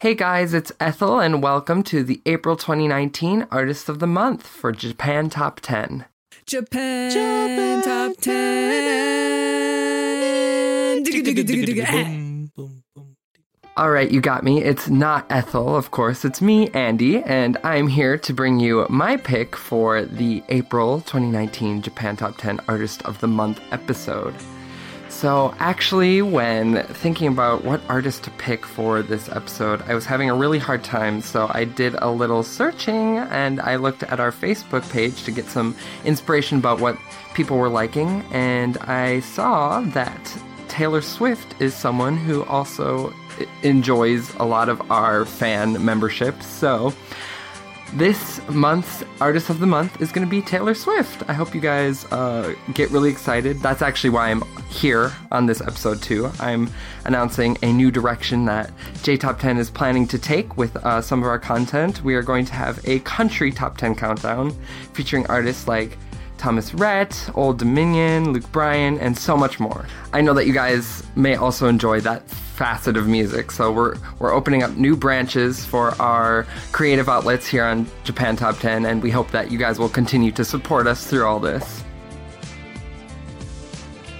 Hey guys, it's Ethel, and welcome to the April 2019 Artist of the Month for Japan Top 10. Japan, Japan Top 10. All right, you got me. It's not Ethel, of course. It's me, Andy, and I'm here to bring you my pick for the April 2019 Japan Top 10 Artist of the Month episode. So, actually, when thinking about what artist to pick for this episode, I was having a really hard time. So, I did a little searching and I looked at our Facebook page to get some inspiration about what people were liking. And I saw that Taylor Swift is someone who also enjoys a lot of our fan memberships. So, this month's artist of the month is going to be Taylor Swift. I hope you guys uh, get really excited. That's actually why I'm here on this episode too. I'm announcing a new direction that J Top 10 is planning to take with uh, some of our content. We are going to have a country top 10 countdown featuring artists like Thomas Rhett, Old Dominion, Luke Bryan, and so much more. I know that you guys may also enjoy that facet of music, so we're we're opening up new branches for our creative outlets here on Japan Top 10, and we hope that you guys will continue to support us through all this.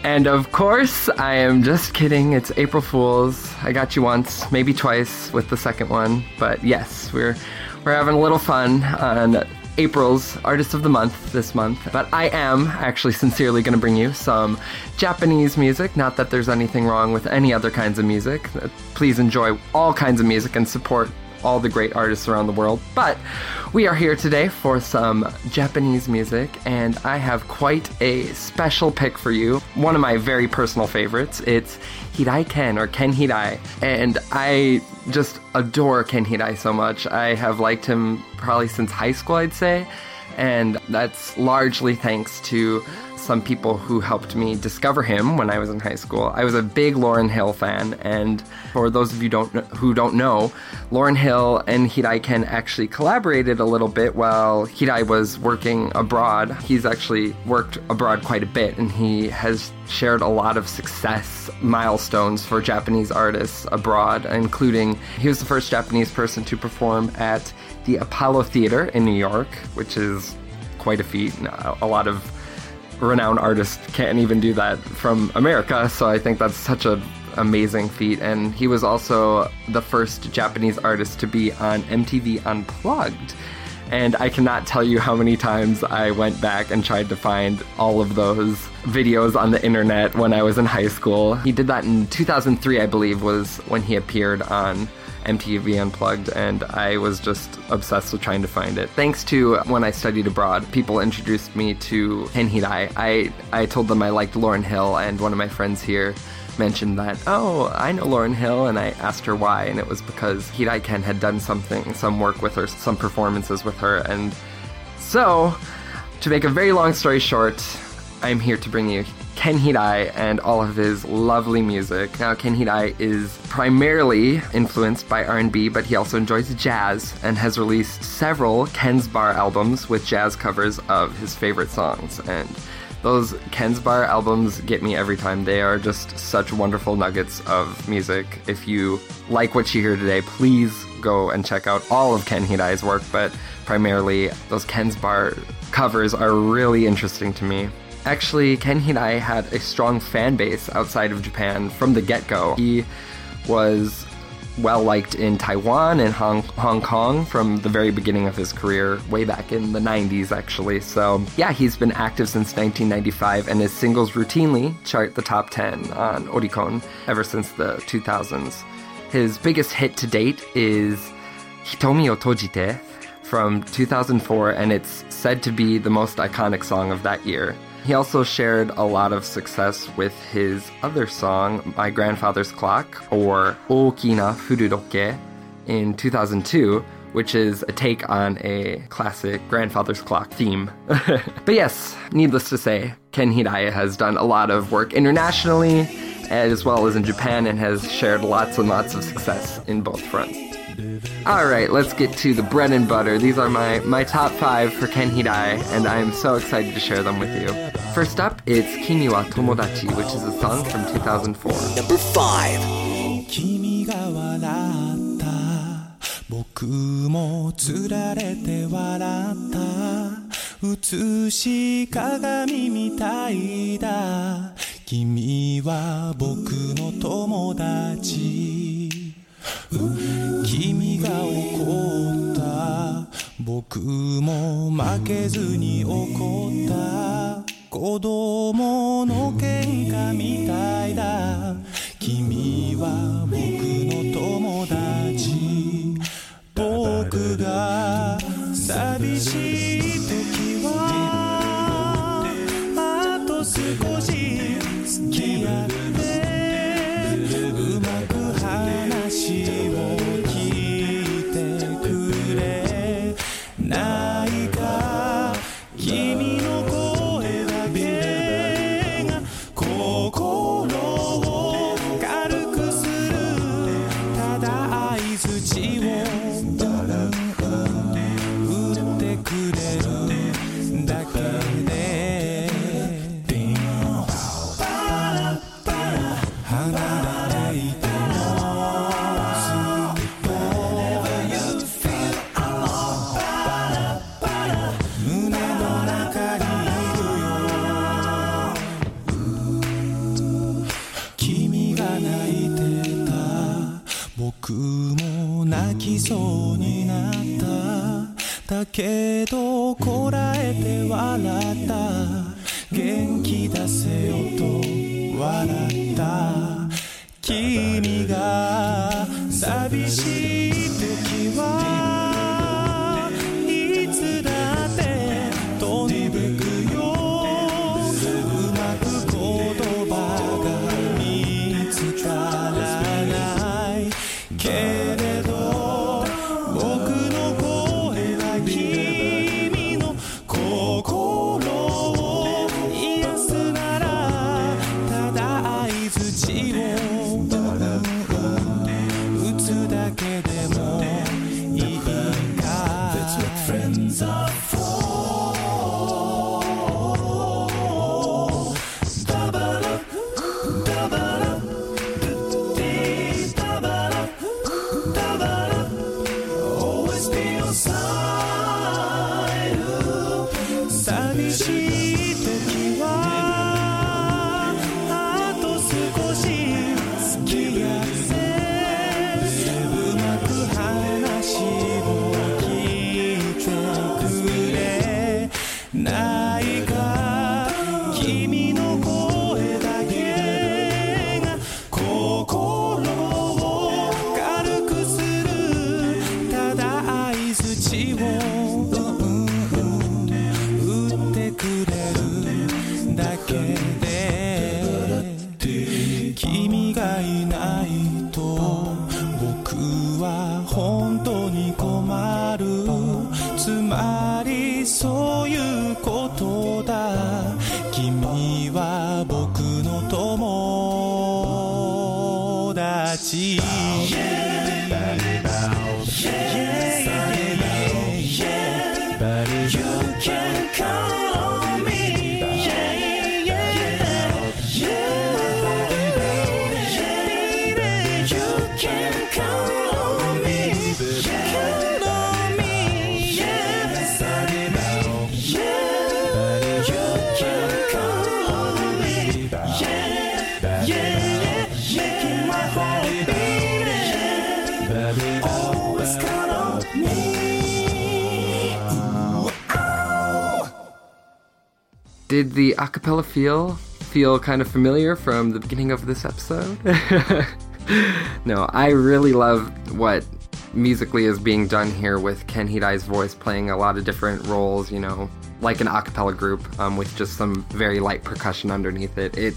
And of course, I am just kidding. It's April Fools. I got you once, maybe twice with the second one, but yes, we're we're having a little fun on April's Artist of the Month this month, but I am actually sincerely going to bring you some Japanese music. Not that there's anything wrong with any other kinds of music. Please enjoy all kinds of music and support all the great artists around the world. But we are here today for some Japanese music, and I have quite a special pick for you. One of my very personal favorites. It's Hirai Ken or Ken Hirai, and I just adore Ken Hirai so much. I have liked him probably since high school, I'd say, and that's largely thanks to some people who helped me discover him when I was in high school. I was a big Lauryn Hill fan, and for those of you don't who don't know, Lauryn Hill and Hirai Ken actually collaborated a little bit while Hirai was working abroad. He's actually worked abroad quite a bit, and he has shared a lot of success milestones for Japanese artists abroad, including he was the first Japanese person to perform at the Apollo Theater in New York, which is quite a feat. A lot of renowned artist can't even do that from America. So I think that's such an amazing feat. And he was also the first Japanese artist to be on MTV Unplugged. And I cannot tell you how many times I went back and tried to find all of those videos on the internet when I was in high school. He did that in 2003, I believe, was when he appeared on MTV Unplugged, and I was just obsessed with trying to find it. Thanks to when I studied abroad, people introduced me to Ken Hirai. I, I told them I liked Lauryn Hill, and one of my friends here mentioned that, oh, I know Lauryn Hill, and I asked her why, and it was because Hirai Ken had done something, some work with her, some performances with her, and so, to make a very long story short, I'm here to bring you Ken Hirai and all of his lovely music. Now, Ken Hirai is primarily influenced by R&B, but he also enjoys jazz and has released several Ken's Bar albums with jazz covers of his favorite songs. And those Ken's Bar albums get me every time. They are just such wonderful nuggets of music. If you like what you hear today, please go and check out all of Ken Hirai's work, but primarily those Ken's Bar covers are really interesting to me. Actually, Ken Hirai had a strong fan base outside of Japan from the get go. He was well liked in Taiwan and Hong, Hong Kong from the very beginning of his career, way back in the 90s, actually. So, yeah, he's been active since 1995, and his singles routinely chart the top 10 on Oricon ever since the 2000s. His biggest hit to date is Hitomi o Tojite from 2004, and it's said to be the most iconic song of that year. He also shared a lot of success with his other song, My Grandfather's Clock, or Okina Furudokei, in 2002, which is a take on a classic Grandfather's Clock theme. but yes, needless to say, Ken Hirai has done a lot of work internationally as well as in Japan and has shared lots and lots of success in both fronts. All right, let's get to the bread and butter. These are my, my top five for Ken Hirai, and I'm so excited to share them with you. First up, it's Kimi wa Tomodachi, which is a song from 2004. Number five. 君が笑った僕もつられて笑った美しい鏡みたいだ君は僕の友達 君が怒った。僕も負けずに怒った。子供の喧嘩みたいだ。君は僕の友達。僕が寂しい。Always Did the acapella feel feel kind of familiar from the beginning of this episode? no, I really love what musically is being done here with Ken Hirai's voice playing a lot of different roles, you know, like an acapella group um, with just some very light percussion underneath it. It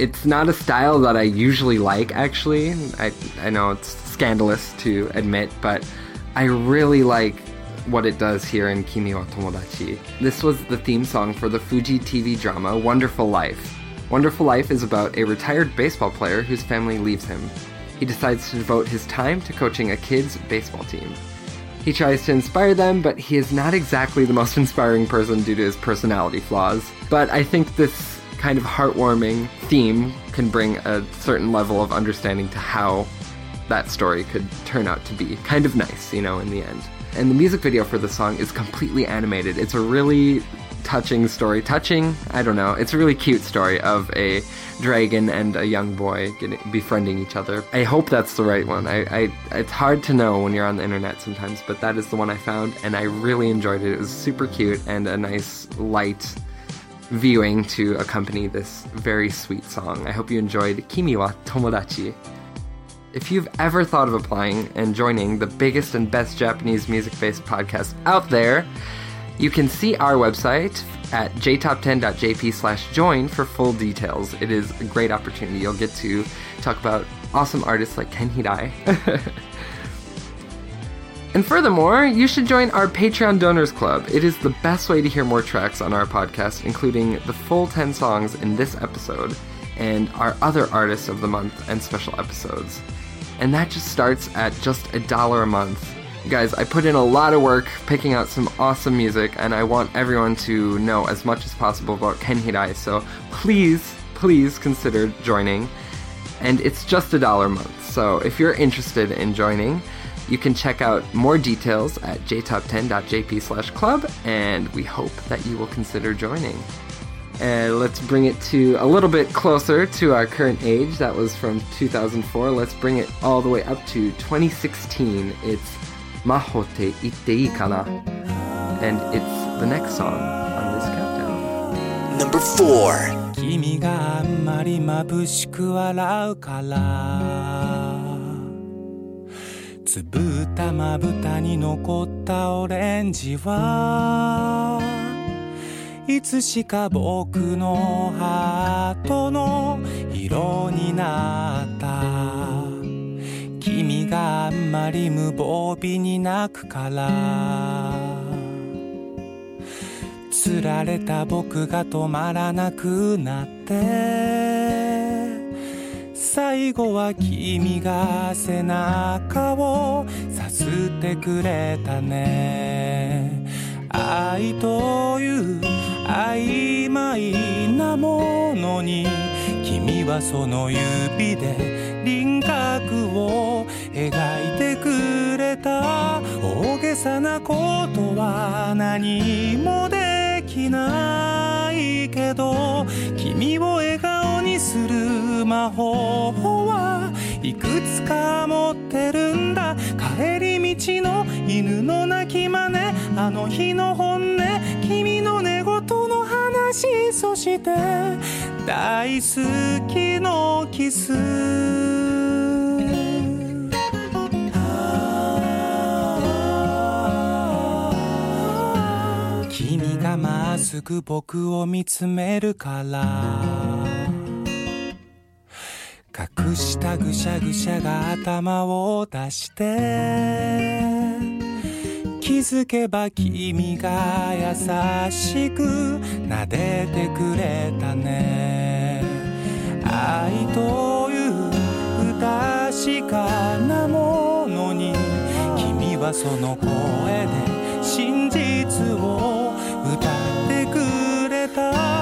it's not a style that I usually like actually. I I know it's scandalous to admit, but I really like what it does here in Kimi wa Tomodachi. This was the theme song for the Fuji TV drama Wonderful Life. Wonderful Life is about a retired baseball player whose family leaves him. He decides to devote his time to coaching a kids' baseball team. He tries to inspire them, but he is not exactly the most inspiring person due to his personality flaws. But I think this kind of heartwarming theme can bring a certain level of understanding to how that story could turn out to be kind of nice, you know, in the end. And the music video for the song is completely animated. It's a really touching story. Touching? I don't know. It's a really cute story of a dragon and a young boy getting, befriending each other. I hope that's the right one. I, I, it's hard to know when you're on the internet sometimes, but that is the one I found, and I really enjoyed it. It was super cute and a nice light viewing to accompany this very sweet song. I hope you enjoyed Kimi wa Tomodachi. If you've ever thought of applying and joining the biggest and best Japanese music based podcast out there, you can see our website at jtop10.jp slash join for full details. It is a great opportunity. You'll get to talk about awesome artists like Ken Hirai. and furthermore, you should join our Patreon Donors Club. It is the best way to hear more tracks on our podcast, including the full 10 songs in this episode and our other artists of the month and special episodes and that just starts at just a dollar a month. Guys, I put in a lot of work picking out some awesome music, and I want everyone to know as much as possible about Ken Hirai, so please, please consider joining. And it's just a dollar a month, so if you're interested in joining, you can check out more details at jtop10.jp slash club, and we hope that you will consider joining. And let's bring it to a little bit closer to our current age. That was from 2004. Let's bring it all the way up to 2016. It's Mahote Itte Kana. And it's the next song on this countdown. Number 4. 君があんまり眩しく笑うからつぶったまぶたに残ったオレンジは いつしか僕のハートの色になった。君があんまり無防備に泣くから。つられた僕が止まらなくなって。最後は君が背中をさすってくれたね。愛という曖昧なものに君はその指で輪郭を描いてくれた大げさなことは何もできないけど君を笑顔にする魔法はいくつか持ってるんだ帰り道の犬の鳴き真似あの日の本音君の寝言の話そして大好きのキス。君がまっすぐ僕を見つめるから。隠したぐしゃぐしゃが頭を出して。気づけば君が優しく撫でてくれたね。愛という確かなものに君はその声で真実を歌ってくれた。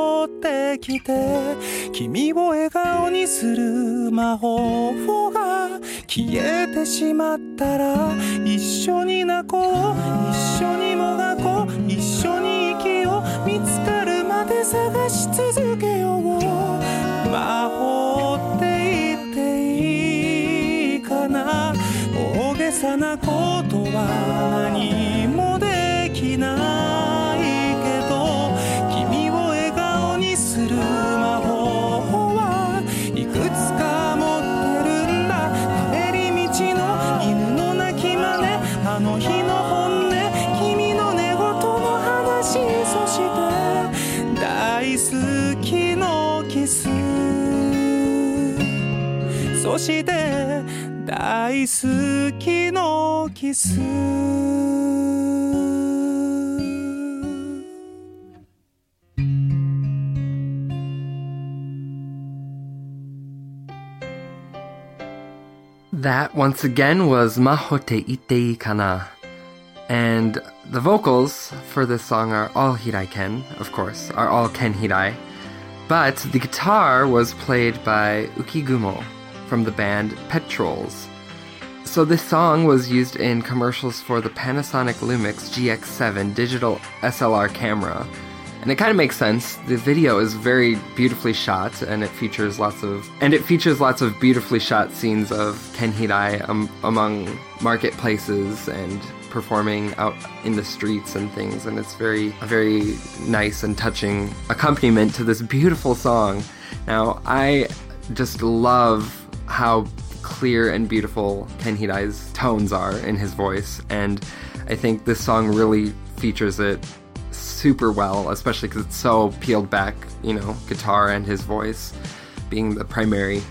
てきて君を笑顔にする魔法が消えてしまったら一緒に泣こう一緒にもがこう一緒に生きよう見つかるまで探し続けよう。魔法って言っていいかな？大げさなことは何そして大好きのキス That once again was Mahote Itei Kana. And the vocals for this song are all Hirai Ken, of course, are all Ken Hirai. But the guitar was played by Ukigumo from the band Petrolz. So this song was used in commercials for the Panasonic Lumix GX7 digital SLR camera. And it kind of makes sense. The video is very beautifully shot and it features lots of and it features lots of beautifully shot scenes of Ken Hirai um, among marketplaces and performing out in the streets and things and it's very a very nice and touching accompaniment to this beautiful song. Now, I just love how clear and beautiful Ken Hirai's tones are in his voice, and I think this song really features it super well, especially because it's so peeled back, you know, guitar and his voice being the primary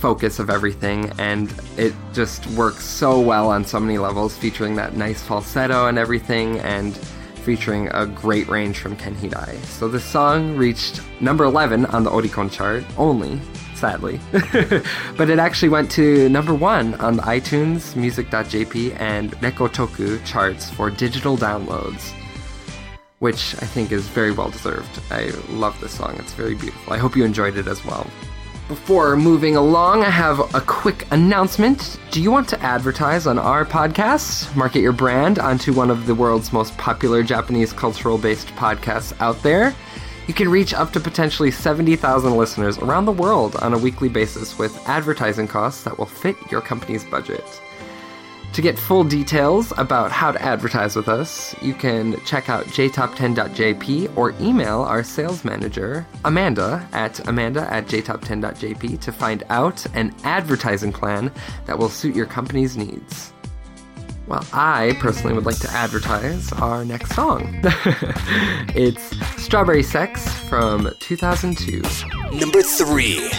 focus of everything, and it just works so well on so many levels, featuring that nice falsetto and everything, and featuring a great range from Ken Hirai. So this song reached number 11 on the Oricon chart only, sadly. but it actually went to number 1 on the iTunes, Music.jp, and Recochoku charts for digital downloads. Which I think is very well deserved. I love this song. It's very beautiful. I hope you enjoyed it as well. Before moving along, I have a quick announcement. Do you want to advertise on our podcast? Market your brand onto one of the world's most popular Japanese cultural based podcasts out there? You can reach up to potentially 70,000 listeners around the world on a weekly basis with advertising costs that will fit your company's budget. To get full details about how to advertise with us, you can check out jtop10.jp or email our sales manager, Amanda, at amanda at jtop10.jp to find out an advertising plan that will suit your company's needs. Well, I personally would like to advertise our next song. it's Strawberry Sex from 2002. Number three.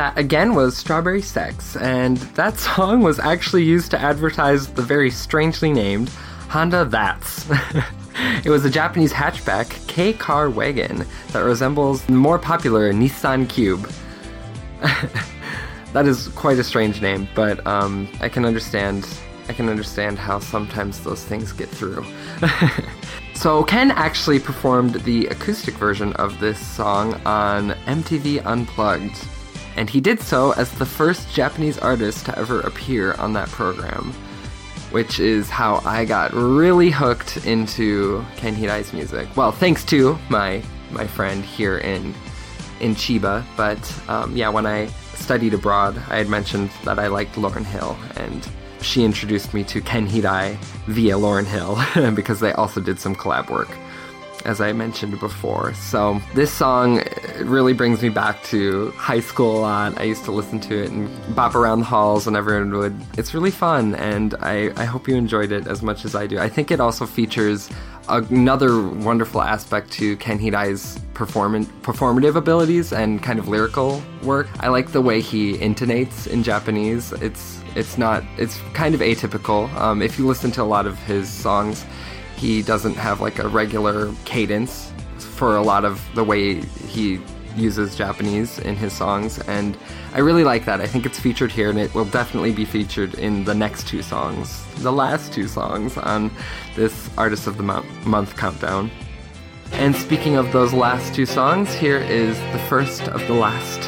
That again was Strawberry Sex, and that song was actually used to advertise the very strangely named Honda That's. it was a Japanese hatchback K car wagon that resembles the more popular Nissan Cube. that is quite a strange name, but um, I can understand. I can understand how sometimes those things get through. so Ken actually performed the acoustic version of this song on MTV Unplugged, and he did so as the first Japanese artist to ever appear on that program, which is how I got really hooked into Ken Hirai's music. Well, thanks to my my friend here in in Chiba, but um, yeah, when I studied abroad, I had mentioned that I liked Lauryn Hill, and she introduced me to Ken Hirai via Lauryn Hill because they also did some collab work, as I mentioned before. So this song uh, really brings me back to high school a lot. I used to listen to it and bop around the halls, and everyone would. It's really fun, and I, I hope you enjoyed it as much as I do. I think it also features another wonderful aspect to Ken Hirai's perform- performative abilities and kind of lyrical work. I like the way he intonates in Japanese. It's it's not it's kind of atypical. Um, if you listen to a lot of his songs, he doesn't have like a regular cadence for a lot of the way he uses Japanese in his songs, and I really like that. I think it's featured here, and it will definitely be featured in the next two songs, the last two songs on this Artist of the Mo- Month countdown. And speaking of those last two songs, here is the first of the last.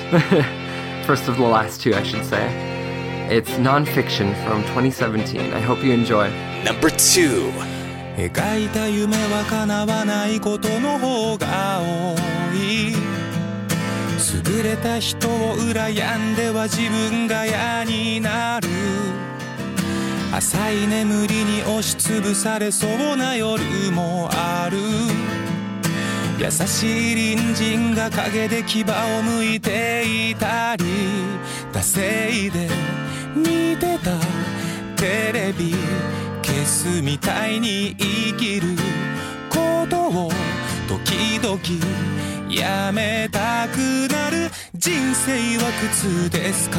first of the last two, I should say. It's nonfiction from 2017. I hope you enjoy. Number two. 描いた夢は叶わないことの方が多い。優れた人を羨んでは自分が嫌になる。浅い眠りに押しつぶされそうな夜もある。優しい隣人が陰で牙を向いていたり。惰性で見てたテレビ。消すみたいに生きることを時々やめたくなる人生は苦痛ですか？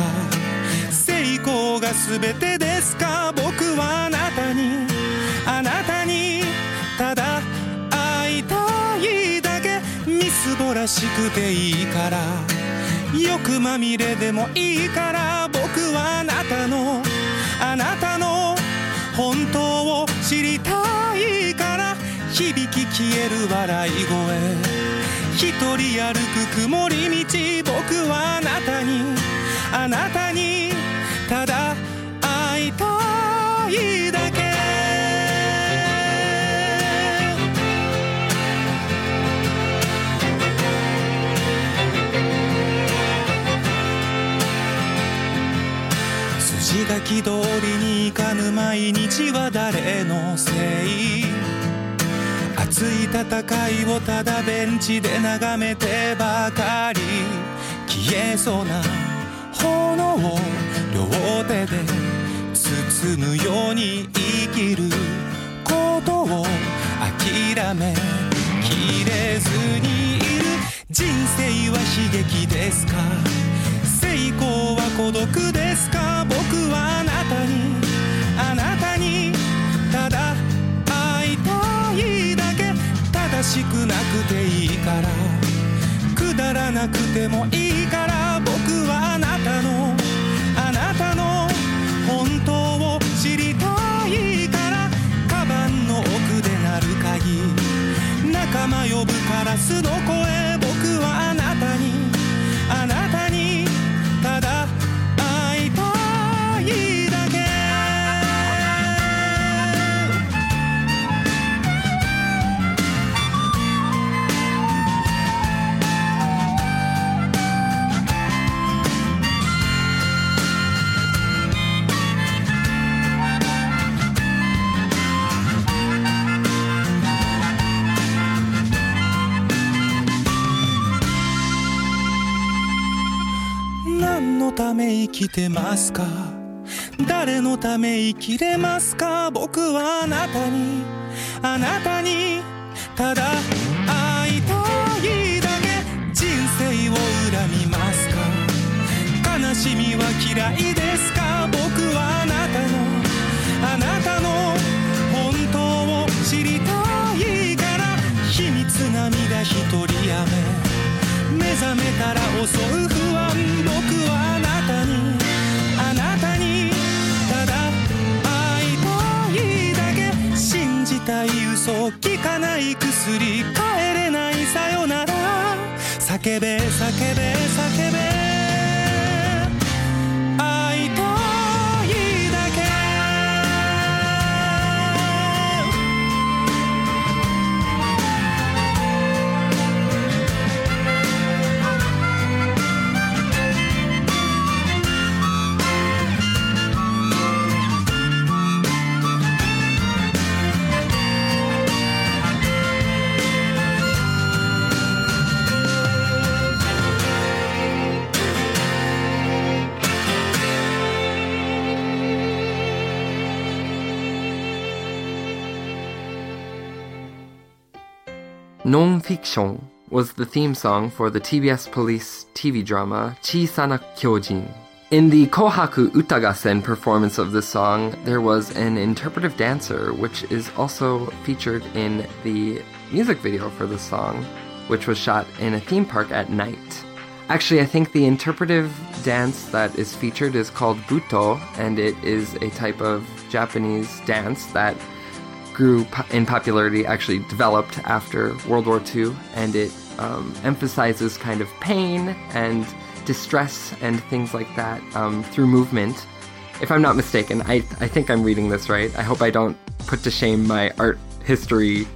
成功が全てですか？僕はあなたにあなたにただ会いたいだけみすぼらしくていいから。欲まみれでもいいから僕はあなた消える笑い声。一人歩く曇り道僕はあなたに。あなたにただ会いたいだけ。筋書き通りにいかぬ毎日は誰のせい？熱い戦いをただベンチで眺めてばかり消えそうな炎を両手で包むように生きることを諦めきれずにいる人生は悲劇ですか？成功は孤独ですか？僕はあなたに。しくなくていいから。くだらなくてもいいから。僕はあなたのあなたの本当を知りたいから。カバンの奥で鳴る鍵。仲間呼ぶカラスの声。め生きてますか？誰のため生きれますか？僕はあなたに。あなたに。ただ会いたいだけ。人生を恨みますか？悲しみは嫌いですか？僕はあなたの。あなたの本当を知りたいから。秘密涙一人やめ。目覚めたら襲う不安。僕は信じたい嘘聞かない薬帰れないさよなら叫べ叫べ叫べ Non-Fiction was the theme song for the TBS Police TV drama Chisana Kyojin. In the Kohaku Utagassen performance of this song, there was an interpretive dancer, which is also featured in the music video for the song, which was shot in a theme park at night. Actually, I think the interpretive dance that is featured is called Buto, and it is a type of Japanese dance that grew in popularity, actually developed after World War II, and it um, emphasizes kind of pain and distress and things like that um, through movement. If I'm not mistaken, I, I think I'm reading this right. I hope I don't put to shame my art history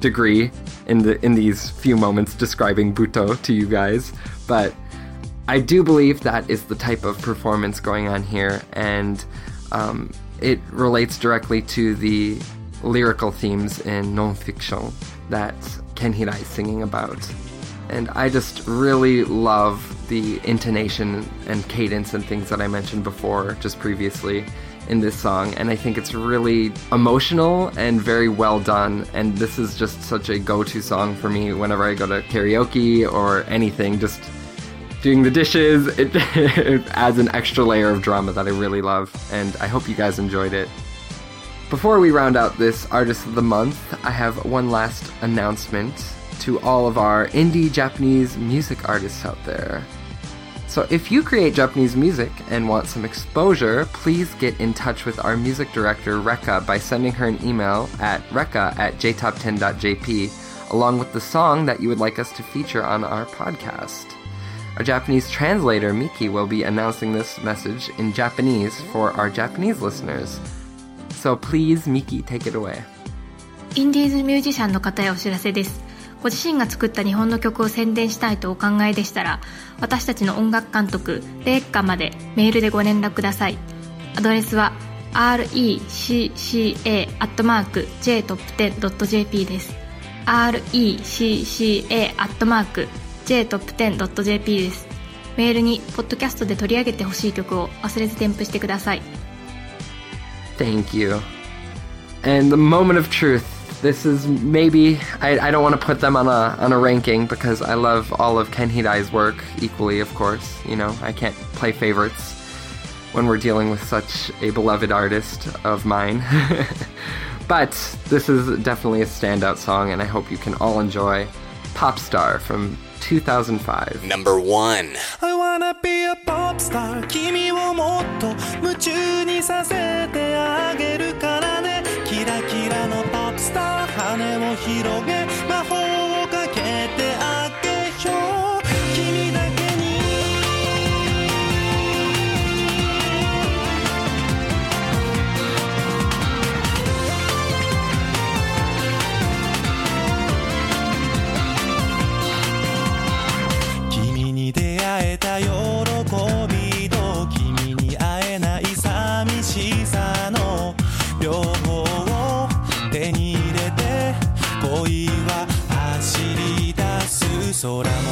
degree in the in these few moments describing Buto to you guys, but I do believe that is the type of performance going on here, and um, it relates directly to the lyrical themes in nonfiction that Ken Hirai is singing about. And I just really love the intonation and cadence and things that I mentioned before, just previously in this song. And I think it's really emotional and very well done. And this is just such a go to song for me whenever I go to karaoke or anything. Just doing the dishes. It, it adds an extra layer of drama that I really love, and I hope you guys enjoyed it. Before we round out this Artist of the Month, I have one last announcement to all of our indie Japanese music artists out there. So, if you create Japanese music and want some exposure, please get in touch with our music director, Reka, by sending her an email at reka at jtop10.jp, along with the song that you would like us to feature on our podcast. Our Japanese translator, Miki, will be announcing this message in Japanese for our Japanese listeners. So please, Miki, take it away. インディーズミュージシャンの方へお知らせです。ご自身が作った日本の曲を宣伝したいとお考えでしたら私たちの音楽監督レイカまでメールでご連絡ください。アドレスは recca.jtop10.jp です。Recca.jtop10.jp です。メールにポッドキャストで取り上げてほしい曲を忘れず添付してください。Thank you. And the moment of truth. This is maybe I, I don't want to put them on a on a ranking because I love all of Ken Hirai's work equally, of course. You know, I can't play favorites when we're dealing with such a beloved artist of mine. but this is definitely a standout song, and I hope you can all enjoy Pop Star from 2005. Number one. I wanna be a pop star 君をもっと夢中にさせてあげるからねキラキラのポップスター羽を広げ空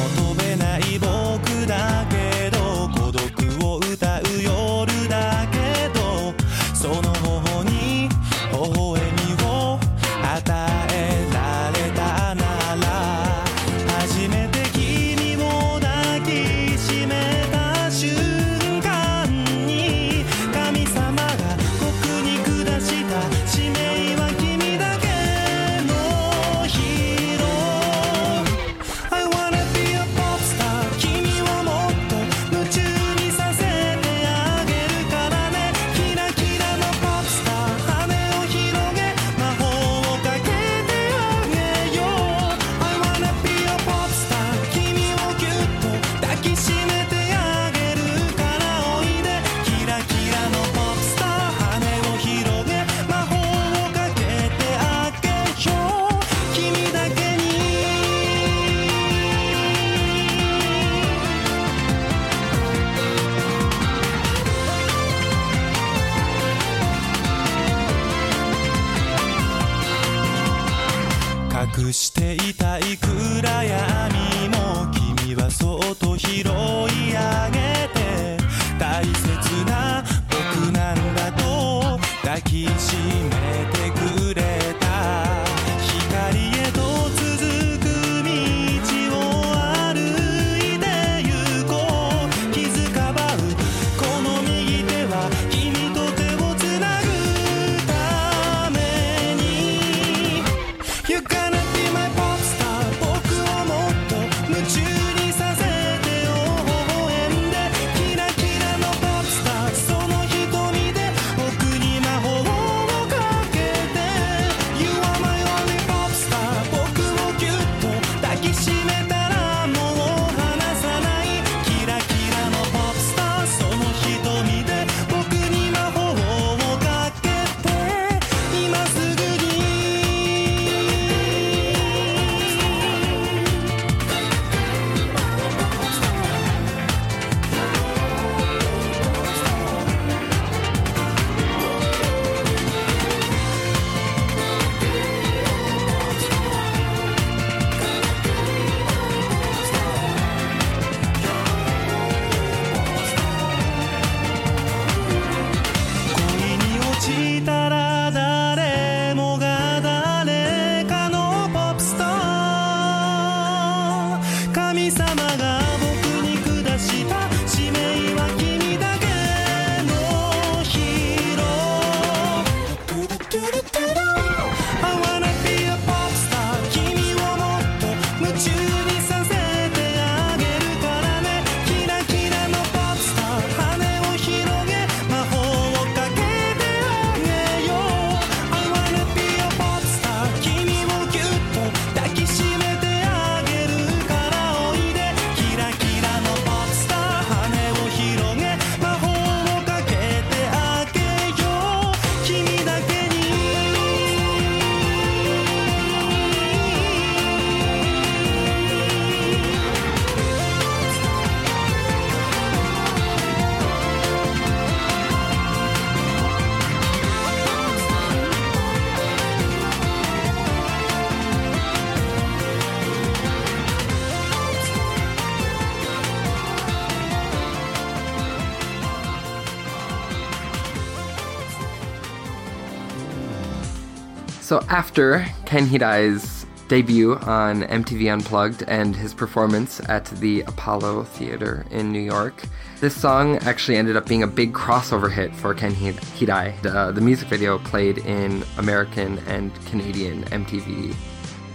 after Ken Hirai's debut on MTV Unplugged and his performance at the Apollo Theater in New York, this song actually ended up being a big crossover hit for Ken Hirai. Uh, the music video played in American and Canadian MTV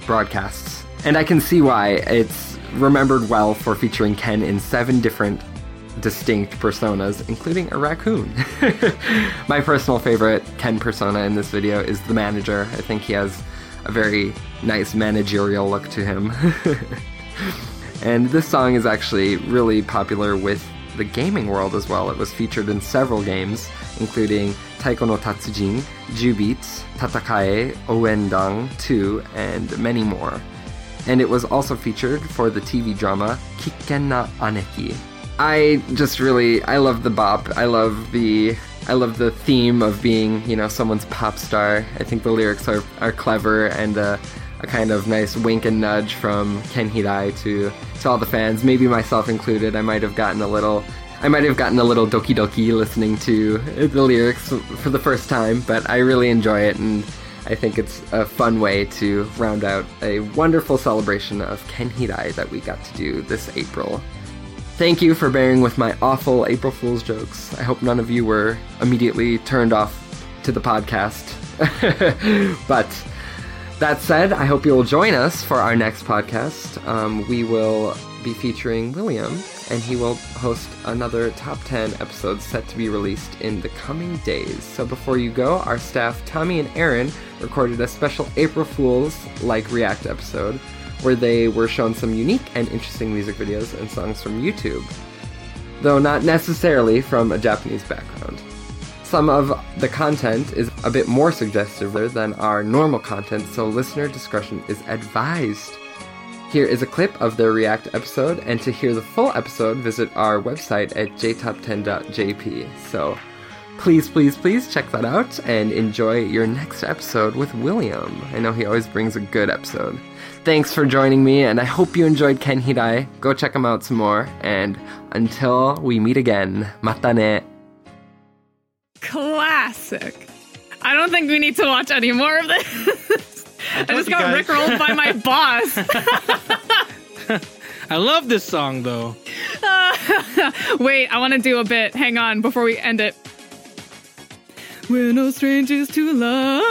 broadcasts. And I can see why. It's remembered well for featuring Ken in seven different distinct personas, including a raccoon. My personal favorite Ken persona in this video is the manager. I think he has a very nice managerial look to him. and this song is actually really popular with the gaming world as well. It was featured in several games, including Taiko no Tatsujin, jubeat, Tatakae, Ouendan 2, and many more. And it was also featured for the TV drama Kiken na Aneki, I just really I love the bop. I love the I love the theme of being you know someone's pop star. I think the lyrics are are clever and a kind of nice wink and nudge from Ken Hirai to to all the fans, maybe myself included. I might have gotten a little I might have gotten a little doki doki listening to the lyrics for the first time, but I really enjoy it and I think it's a fun way to round out a wonderful celebration of Ken Hirai that we got to do this April. Thank you for bearing with my awful April Fool's jokes. I hope none of you were immediately turned off to the podcast. but that said, I hope you'll join us for our next podcast. Um, we will be featuring William, and he will host another top 10 episodes set to be released in the coming days. So before you go, our staff, Tommy and Aaron, recorded a special April Fool's like React episode where they were shown some unique and interesting music videos and songs from YouTube, though not necessarily from a Japanese background. Some of the content is a bit more suggestive than our normal content, so listener discretion is advised. Here is a clip of their React episode, and to hear the full episode, visit our website at jtop10.jp. So please, please, please check that out and enjoy your next episode with William. I know he always brings a good episode. Thanks for joining me, and I hope you enjoyed Ken Hirai. Go check him out some more, and until we meet again, mata ne. Classic. I don't think we need to watch any more of this. I, I just got guys. rickrolled by my boss. I love this song though. Uh, wait, I want to do a bit. Hang on before we end it. We're no strangers to love.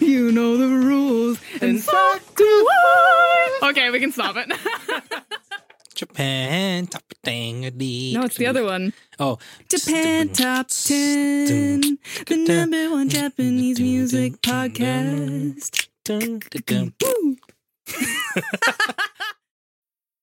you know the rules, and so do I. Okay, we can stop it. Japan top ten. No, it's the other one. Oh, Japan top ten, the number one Japanese music podcast.